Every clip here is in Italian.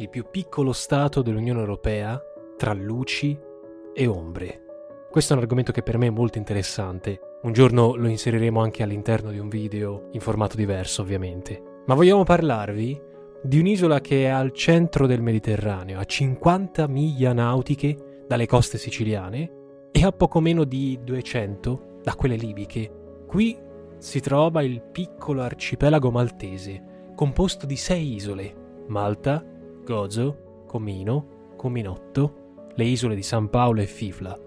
Il più piccolo stato dell'Unione Europea tra luci e ombre. Questo è un argomento che per me è molto interessante. Un giorno lo inseriremo anche all'interno di un video in formato diverso, ovviamente. Ma vogliamo parlarvi di un'isola che è al centro del Mediterraneo, a 50 miglia nautiche dalle coste siciliane e a poco meno di 200 da quelle libiche. Qui si trova il piccolo arcipelago maltese, composto di sei isole: Malta, Gozo, Comino, Cominotto, le isole di San Paolo e Fifla.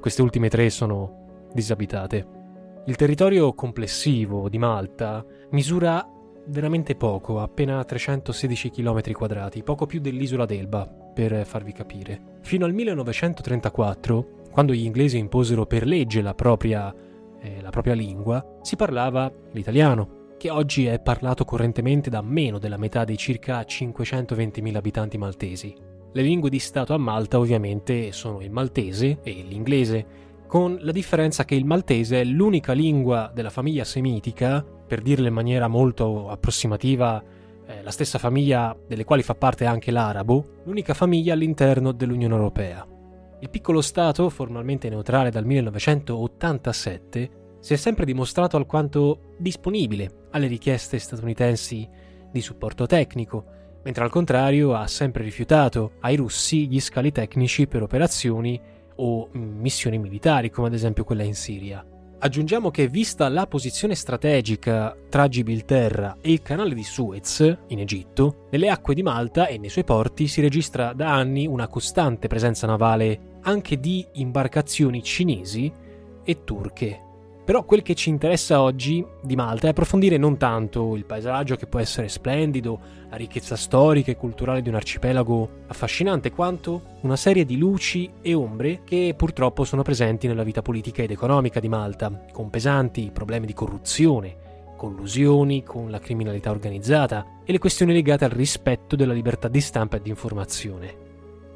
Queste ultime tre sono disabitate. Il territorio complessivo di Malta misura veramente poco, appena 316 km quadrati, poco più dell'isola d'Elba, per farvi capire. Fino al 1934, quando gli inglesi imposero per legge la propria, eh, la propria lingua, si parlava l'italiano, che oggi è parlato correntemente da meno della metà dei circa 520.000 abitanti maltesi. Le lingue di Stato a Malta ovviamente sono il maltese e l'inglese, con la differenza che il maltese è l'unica lingua della famiglia semitica, per dirla in maniera molto approssimativa, eh, la stessa famiglia delle quali fa parte anche l'arabo, l'unica famiglia all'interno dell'Unione Europea. Il piccolo Stato, formalmente neutrale dal 1987, si è sempre dimostrato alquanto disponibile alle richieste statunitensi di supporto tecnico, mentre al contrario ha sempre rifiutato ai russi gli scali tecnici per operazioni o missioni militari, come ad esempio quella in Siria. Aggiungiamo che, vista la posizione strategica tra Gibilterra e il canale di Suez, in Egitto, nelle acque di Malta e nei suoi porti si registra da anni una costante presenza navale anche di imbarcazioni cinesi e turche. Però quel che ci interessa oggi di Malta è approfondire non tanto il paesaggio che può essere splendido, la ricchezza storica e culturale di un arcipelago affascinante, quanto una serie di luci e ombre che purtroppo sono presenti nella vita politica ed economica di Malta, con pesanti problemi di corruzione, collusioni con la criminalità organizzata e le questioni legate al rispetto della libertà di stampa e di informazione.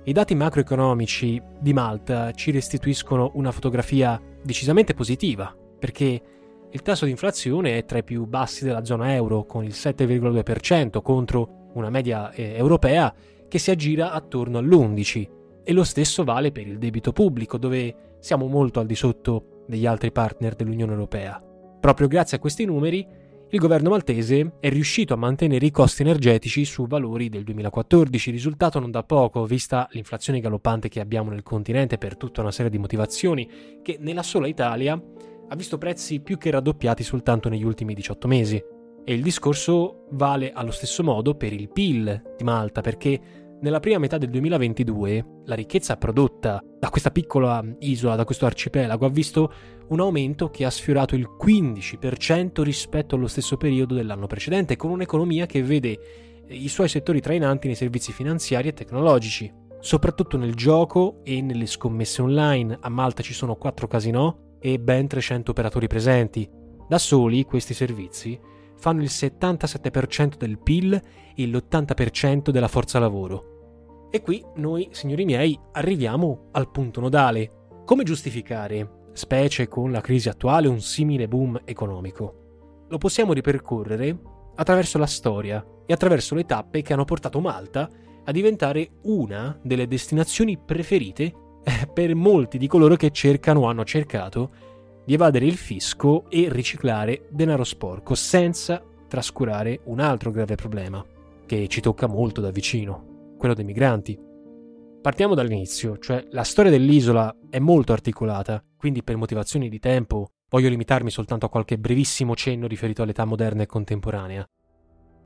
I dati macroeconomici di Malta ci restituiscono una fotografia decisamente positiva perché il tasso di inflazione è tra i più bassi della zona euro, con il 7,2% contro una media eh, europea che si aggira attorno all'11%. E lo stesso vale per il debito pubblico, dove siamo molto al di sotto degli altri partner dell'Unione Europea. Proprio grazie a questi numeri, il governo maltese è riuscito a mantenere i costi energetici su valori del 2014, risultato non da poco, vista l'inflazione galoppante che abbiamo nel continente per tutta una serie di motivazioni che nella sola Italia ha visto prezzi più che raddoppiati soltanto negli ultimi 18 mesi. E il discorso vale allo stesso modo per il PIL di Malta, perché nella prima metà del 2022 la ricchezza prodotta da questa piccola isola, da questo arcipelago, ha visto un aumento che ha sfiorato il 15% rispetto allo stesso periodo dell'anno precedente, con un'economia che vede i suoi settori trainanti nei servizi finanziari e tecnologici. Soprattutto nel gioco e nelle scommesse online, a Malta ci sono 4 casinò, e ben 300 operatori presenti. Da soli questi servizi fanno il 77% del PIL e l'80% della forza lavoro. E qui noi, signori miei, arriviamo al punto nodale. Come giustificare, specie con la crisi attuale, un simile boom economico? Lo possiamo ripercorrere attraverso la storia e attraverso le tappe che hanno portato Malta a diventare una delle destinazioni preferite per molti di coloro che cercano o hanno cercato di evadere il fisco e riciclare denaro sporco senza trascurare un altro grave problema, che ci tocca molto da vicino, quello dei migranti. Partiamo dall'inizio, cioè la storia dell'isola è molto articolata, quindi per motivazioni di tempo voglio limitarmi soltanto a qualche brevissimo cenno riferito all'età moderna e contemporanea.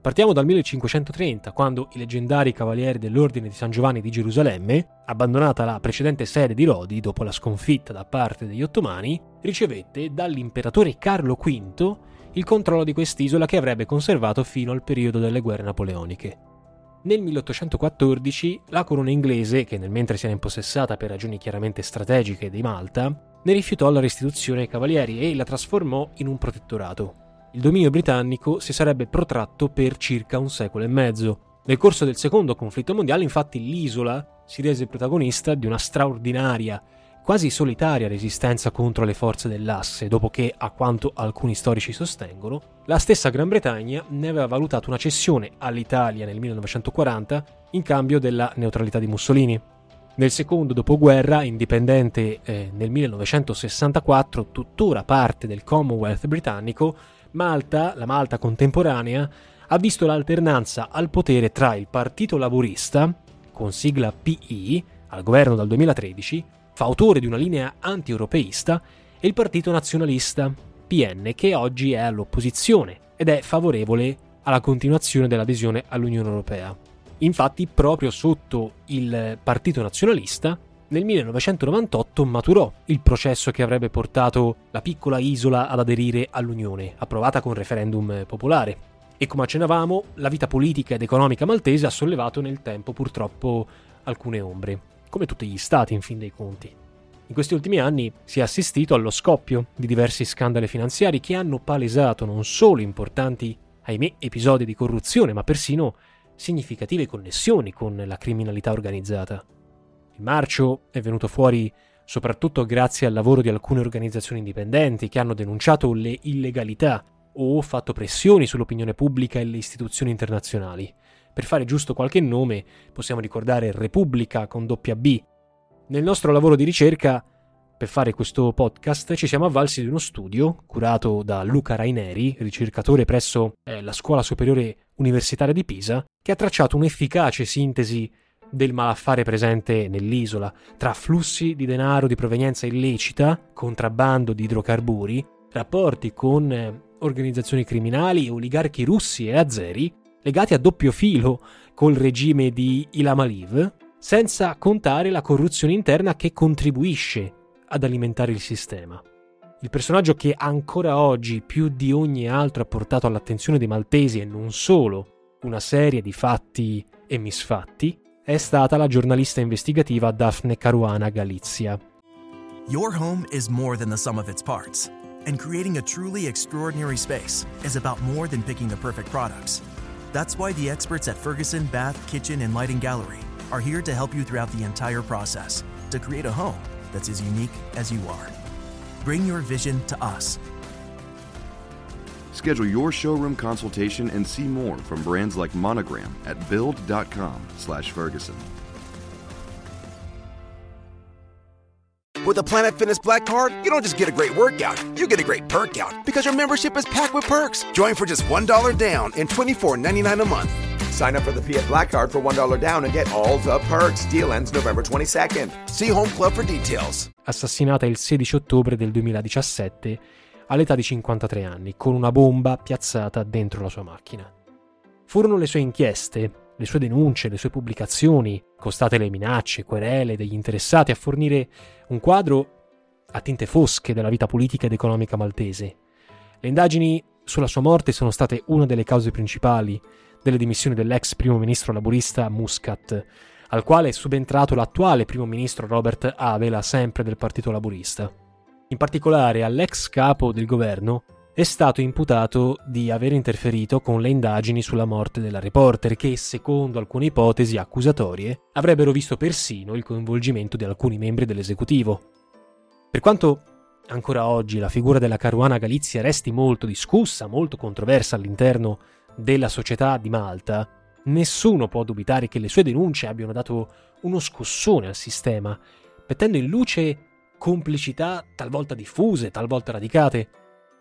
Partiamo dal 1530, quando i leggendari cavalieri dell'Ordine di San Giovanni di Gerusalemme, abbandonata la precedente sede di Lodi dopo la sconfitta da parte degli ottomani, ricevette dall'imperatore Carlo V il controllo di quest'isola che avrebbe conservato fino al periodo delle guerre napoleoniche. Nel 1814 la corona inglese, che nel mentre si era impossessata per ragioni chiaramente strategiche di Malta, ne rifiutò la restituzione ai cavalieri e la trasformò in un protettorato. Il dominio britannico si sarebbe protratto per circa un secolo e mezzo. Nel corso del secondo conflitto mondiale, infatti, l'isola si rese protagonista di una straordinaria quasi solitaria resistenza contro le forze dell'asse, dopo che, a quanto alcuni storici sostengono, la stessa Gran Bretagna ne aveva valutato una cessione all'Italia nel 1940 in cambio della neutralità di Mussolini. Nel secondo dopoguerra, indipendente eh, nel 1964, tuttora parte del Commonwealth britannico, Malta, la Malta contemporanea, ha visto l'alternanza al potere tra il Partito Laburista, con sigla PI, al governo dal 2013, fautore di una linea anti-europeista, e il Partito Nazionalista, PN, che oggi è all'opposizione ed è favorevole alla continuazione dell'adesione all'Unione Europea. Infatti, proprio sotto il Partito Nazionalista, nel 1998 maturò il processo che avrebbe portato la piccola isola ad aderire all'Unione, approvata con referendum popolare. E come accennavamo, la vita politica ed economica maltese ha sollevato nel tempo purtroppo alcune ombre come tutti gli stati in fin dei conti. In questi ultimi anni si è assistito allo scoppio di diversi scandali finanziari che hanno palesato non solo importanti, ahimè, episodi di corruzione, ma persino significative connessioni con la criminalità organizzata. Il marcio è venuto fuori soprattutto grazie al lavoro di alcune organizzazioni indipendenti che hanno denunciato le illegalità o fatto pressioni sull'opinione pubblica e le istituzioni internazionali. Per fare giusto qualche nome, possiamo ricordare Repubblica con doppia B. Nel nostro lavoro di ricerca, per fare questo podcast, ci siamo avvalsi di uno studio curato da Luca Raineri, ricercatore presso eh, la Scuola Superiore Universitaria di Pisa, che ha tracciato un'efficace sintesi del malaffare presente nell'isola, tra flussi di denaro di provenienza illecita, contrabbando di idrocarburi, rapporti con eh, organizzazioni criminali, oligarchi russi e azeri, legati a doppio filo col regime di Ilham Aliv, senza contare la corruzione interna che contribuisce ad alimentare il sistema. Il personaggio che ancora oggi più di ogni altro ha portato all'attenzione dei maltesi e non solo una serie di fatti e misfatti è stata la giornalista investigativa Daphne Caruana Galizia. Your home is more than the sum of its parts, and creating a truly extraordinary space is about more than picking the perfect products. That's why the experts at Ferguson Bath, Kitchen, and Lighting Gallery are here to help you throughout the entire process to create a home that's as unique as you are. Bring your vision to us. Schedule your showroom consultation and see more from brands like Monogram at build.com/ferguson. With a Planet Fitness Black Card, you don't just get a great workout, you get a great perk out because your membership is packed with perks. Join for just $1 down and $24.99 a month. Sign up for the Fiat Black Card for $1 down and get all the perks. Deal ends November 22nd. See Home Club for details. Assassinata il 16 ottobre del 2017 all'età di 53 anni, con una bomba piazzata dentro la sua macchina. Furono le sue inchieste, le sue denunce, le sue pubblicazioni, costate le minacce, querele degli interessati a fornire un quadro a tinte fosche della vita politica ed economica maltese. Le indagini sulla sua morte sono state una delle cause principali delle dimissioni dell'ex primo ministro laburista Muscat, al quale è subentrato l'attuale primo ministro Robert Avela, sempre del Partito Laburista. In particolare all'ex capo del governo è stato imputato di aver interferito con le indagini sulla morte della reporter che, secondo alcune ipotesi accusatorie, avrebbero visto persino il coinvolgimento di alcuni membri dell'esecutivo. Per quanto ancora oggi la figura della Caruana Galizia resti molto discussa, molto controversa all'interno della società di Malta, nessuno può dubitare che le sue denunce abbiano dato uno scossone al sistema, mettendo in luce complicità talvolta diffuse, talvolta radicate,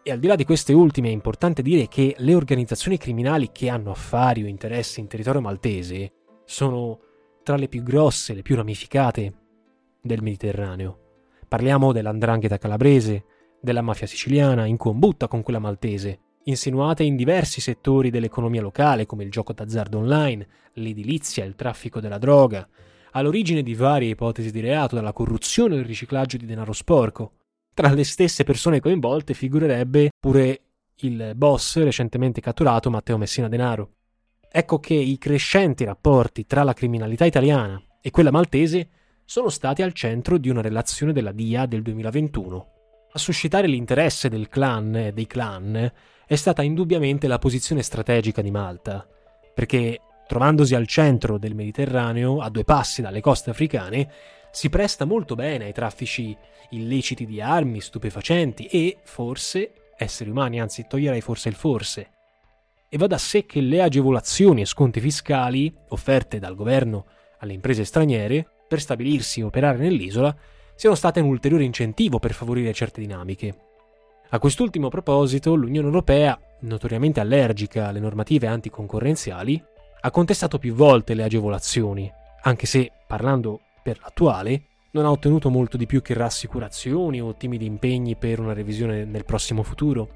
E al di là di queste ultime è importante dire che le organizzazioni criminali che hanno affari o interessi in territorio maltese sono tra le più grosse, le più ramificate del Mediterraneo. Parliamo dell'andrangheta calabrese, della mafia siciliana, in combutta con quella maltese, insinuate in diversi settori dell'economia locale come il gioco d'azzardo online, l'edilizia, il traffico della droga, all'origine di varie ipotesi di reato, dalla corruzione al riciclaggio di denaro sporco. Tra le stesse persone coinvolte figurerebbe pure il boss recentemente catturato Matteo Messina Denaro. Ecco che i crescenti rapporti tra la criminalità italiana e quella maltese sono stati al centro di una relazione della DIA del 2021. A suscitare l'interesse del clan e dei clan è stata indubbiamente la posizione strategica di Malta, perché trovandosi al centro del Mediterraneo, a due passi dalle coste africane, si presta molto bene ai traffici illeciti di armi, stupefacenti e, forse, esseri umani, anzi toglierei forse il forse. E va da sé che le agevolazioni e sconti fiscali offerte dal governo alle imprese straniere per stabilirsi e operare nell'isola siano state un ulteriore incentivo per favorire certe dinamiche. A quest'ultimo proposito, l'Unione Europea, notoriamente allergica alle normative anticoncorrenziali, ha contestato più volte le agevolazioni, anche se, parlando per l'attuale, non ha ottenuto molto di più che rassicurazioni o timidi impegni per una revisione nel prossimo futuro.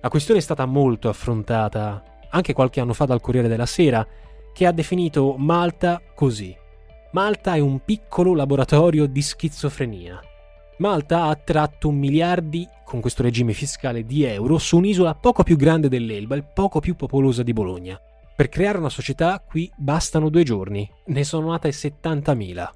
La questione è stata molto affrontata anche qualche anno fa dal Corriere della Sera, che ha definito Malta così. Malta è un piccolo laboratorio di schizofrenia. Malta ha attratto un miliardi con questo regime fiscale di euro su un'isola poco più grande dell'Elba e poco più popolosa di Bologna. Per creare una società qui bastano due giorni, ne sono nate 70.000.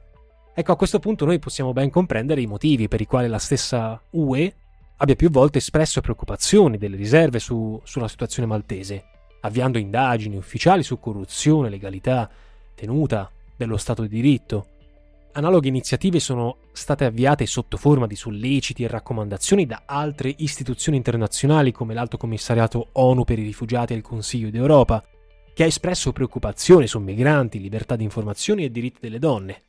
Ecco, a questo punto noi possiamo ben comprendere i motivi per i quali la stessa UE abbia più volte espresso preoccupazioni delle riserve su, sulla situazione maltese, avviando indagini ufficiali su corruzione, legalità, tenuta dello Stato di diritto, Analoghe iniziative sono state avviate sotto forma di solleciti e raccomandazioni da altre istituzioni internazionali come l'Alto Commissariato ONU per i rifugiati e il Consiglio d'Europa, che ha espresso preoccupazione su migranti, libertà di informazione e diritti delle donne.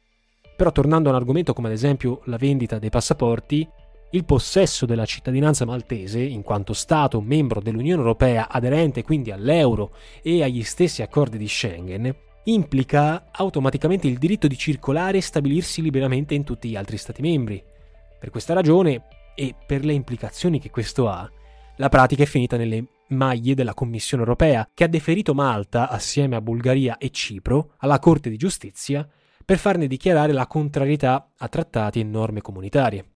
Però tornando a un argomento come ad esempio la vendita dei passaporti, il possesso della cittadinanza maltese, in quanto Stato membro dell'Unione Europea aderente quindi all'euro e agli stessi accordi di Schengen, implica automaticamente il diritto di circolare e stabilirsi liberamente in tutti gli altri Stati membri. Per questa ragione, e per le implicazioni che questo ha, la pratica è finita nelle maglie della Commissione europea, che ha deferito Malta, assieme a Bulgaria e Cipro, alla Corte di giustizia per farne dichiarare la contrarietà a trattati e norme comunitarie.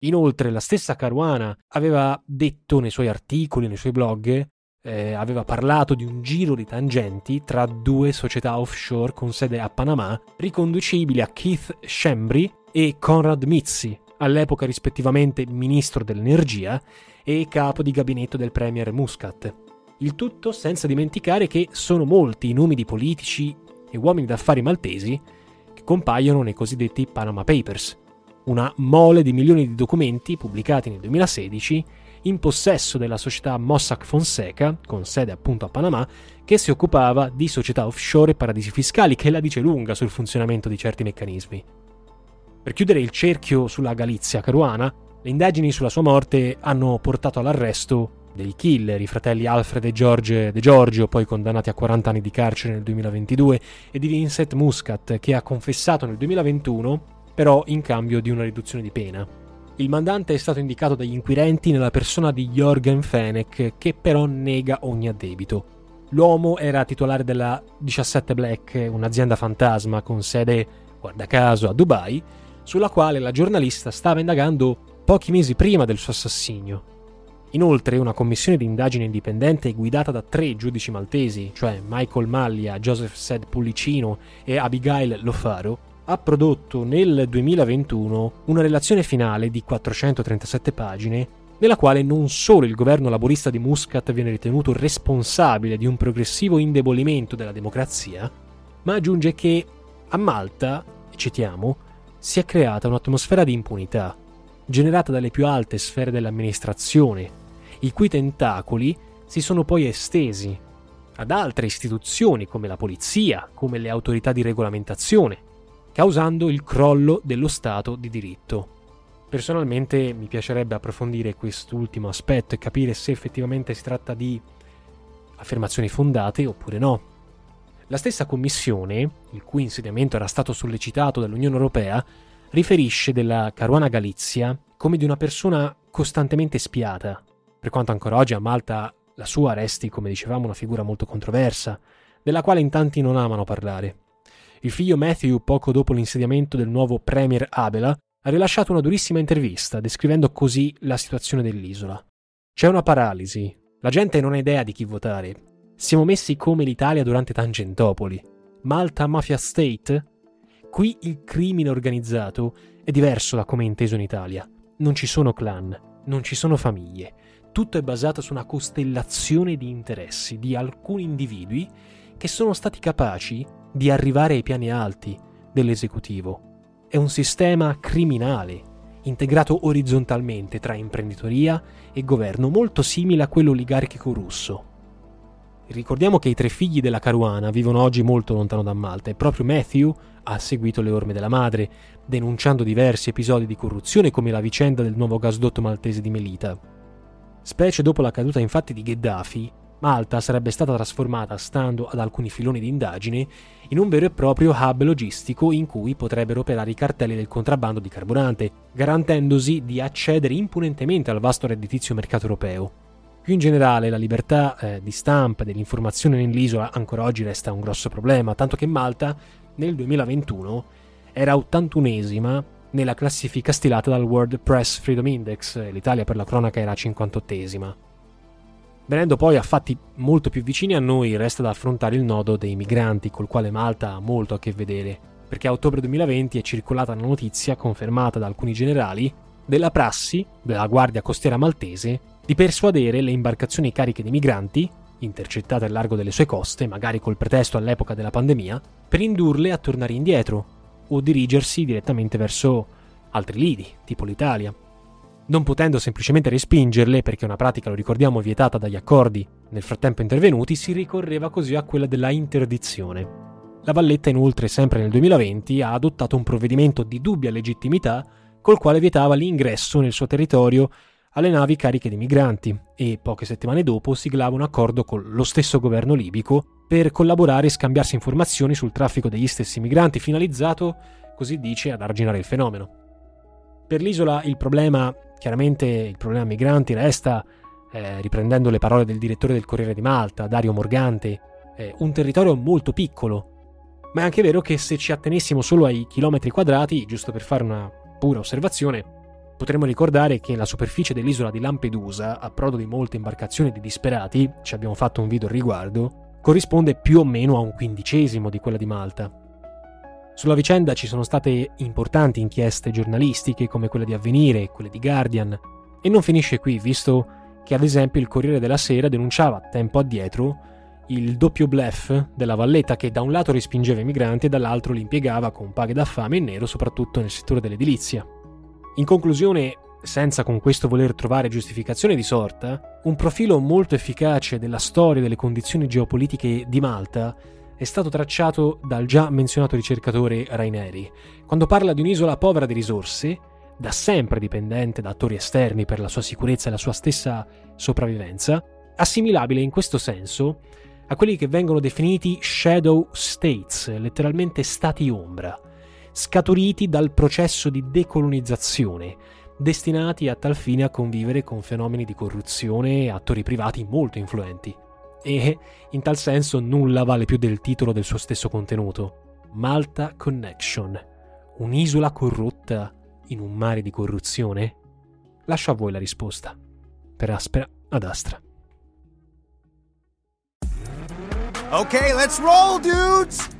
Inoltre, la stessa Caruana aveva detto nei suoi articoli, nei suoi blog, eh, aveva parlato di un giro di tangenti tra due società offshore con sede a Panama, riconducibili a Keith Shembri e Conrad Mizzi, all'epoca rispettivamente ministro dell'energia e capo di gabinetto del premier Muscat. Il tutto senza dimenticare che sono molti i nomi di politici e uomini d'affari maltesi che compaiono nei cosiddetti Panama Papers, una mole di milioni di documenti pubblicati nel 2016 in possesso della società Mossack Fonseca, con sede appunto a Panama, che si occupava di società offshore e paradisi fiscali, che la dice lunga sul funzionamento di certi meccanismi. Per chiudere il cerchio sulla Galizia caruana, le indagini sulla sua morte hanno portato all'arresto dei killer, i fratelli Alfred e George De Giorgio, poi condannati a 40 anni di carcere nel 2022, e di Vincent Muscat, che ha confessato nel 2021, però in cambio di una riduzione di pena. Il mandante è stato indicato dagli inquirenti nella persona di Jorgen Fenech, che però nega ogni addebito. L'uomo era titolare della 17 Black, un'azienda fantasma con sede, guarda caso, a Dubai, sulla quale la giornalista stava indagando pochi mesi prima del suo assassinio. Inoltre, una commissione di indagine indipendente guidata da tre giudici maltesi, cioè Michael Maglia, Joseph Sed Pullicino e Abigail Lofaro, ha prodotto nel 2021 una relazione finale di 437 pagine nella quale non solo il governo laborista di Muscat viene ritenuto responsabile di un progressivo indebolimento della democrazia, ma aggiunge che a Malta, citiamo, si è creata un'atmosfera di impunità, generata dalle più alte sfere dell'amministrazione, i cui tentacoli si sono poi estesi ad altre istituzioni come la polizia, come le autorità di regolamentazione, causando il crollo dello Stato di diritto. Personalmente mi piacerebbe approfondire quest'ultimo aspetto e capire se effettivamente si tratta di affermazioni fondate oppure no. La stessa commissione, il cui insediamento era stato sollecitato dall'Unione Europea, riferisce della Caruana Galizia come di una persona costantemente spiata, per quanto ancora oggi a Malta la sua resti, come dicevamo, una figura molto controversa, della quale in tanti non amano parlare. Il figlio Matthew, poco dopo l'insediamento del nuovo premier Abela, ha rilasciato una durissima intervista descrivendo così la situazione dell'isola. C'è una paralisi, la gente non ha idea di chi votare. Siamo messi come l'Italia durante Tangentopoli. Malta Mafia State? Qui il crimine organizzato è diverso da come è inteso in Italia. Non ci sono clan, non ci sono famiglie. Tutto è basato su una costellazione di interessi di alcuni individui che sono stati capaci di arrivare ai piani alti dell'esecutivo. È un sistema criminale, integrato orizzontalmente tra imprenditoria e governo, molto simile a quello oligarchico russo. Ricordiamo che i tre figli della Caruana vivono oggi molto lontano da Malta e proprio Matthew ha seguito le orme della madre, denunciando diversi episodi di corruzione come la vicenda del nuovo gasdotto maltese di Melita. Specie dopo la caduta infatti di Gheddafi, Malta sarebbe stata trasformata, stando ad alcuni filoni di indagine, in un vero e proprio hub logistico in cui potrebbero operare i cartelli del contrabbando di carburante, garantendosi di accedere impunentemente al vasto redditizio mercato europeo. Più in generale, la libertà eh, di stampa e dell'informazione nell'isola ancora oggi resta un grosso problema, tanto che Malta, nel 2021, era 81esima nella classifica stilata dal World Press Freedom Index, l'Italia per la cronaca era 58esima. Venendo poi a fatti molto più vicini a noi, resta da affrontare il nodo dei migranti, col quale Malta ha molto a che vedere, perché a ottobre 2020 è circolata la notizia, confermata da alcuni generali, della prassi della Guardia Costiera maltese di persuadere le imbarcazioni cariche di migranti, intercettate al largo delle sue coste, magari col pretesto all'epoca della pandemia, per indurle a tornare indietro o dirigersi direttamente verso altri lidi, tipo l'Italia non potendo semplicemente respingerle, perché una pratica, lo ricordiamo, vietata dagli accordi nel frattempo intervenuti, si ricorreva così a quella della interdizione. La Valletta inoltre, sempre nel 2020, ha adottato un provvedimento di dubbia legittimità col quale vietava l'ingresso nel suo territorio alle navi cariche di migranti e poche settimane dopo siglava un accordo con lo stesso governo libico per collaborare e scambiarsi informazioni sul traffico degli stessi migranti finalizzato, così dice, ad arginare il fenomeno. Per l'isola il problema Chiaramente il problema migranti resta, eh, riprendendo le parole del direttore del Corriere di Malta, Dario Morgante, eh, un territorio molto piccolo. Ma è anche vero che se ci attenessimo solo ai chilometri quadrati, giusto per fare una pura osservazione, potremmo ricordare che la superficie dell'isola di Lampedusa, a prodo di molte imbarcazioni di disperati, ci abbiamo fatto un video al riguardo, corrisponde più o meno a un quindicesimo di quella di Malta. Sulla vicenda ci sono state importanti inchieste giornalistiche come quella di Avvenire e quelle di Guardian, e non finisce qui, visto che ad esempio il Corriere della Sera denunciava tempo addietro il doppio bluff della Valletta che da un lato respingeva i migranti e dall'altro li impiegava con paghe da fame in nero soprattutto nel settore dell'edilizia. In conclusione, senza con questo voler trovare giustificazione di sorta, un profilo molto efficace della storia delle condizioni geopolitiche di Malta è stato tracciato dal già menzionato ricercatore Raineri, quando parla di un'isola povera di risorse, da sempre dipendente da attori esterni per la sua sicurezza e la sua stessa sopravvivenza, assimilabile in questo senso a quelli che vengono definiti shadow states, letteralmente stati ombra, scaturiti dal processo di decolonizzazione, destinati a tal fine a convivere con fenomeni di corruzione e attori privati molto influenti e in tal senso nulla vale più del titolo del suo stesso contenuto. Malta Connection, un'isola corrotta in un mare di corruzione? Lascio a voi la risposta. Per aspera ad astra. Okay, let's roll, dudes!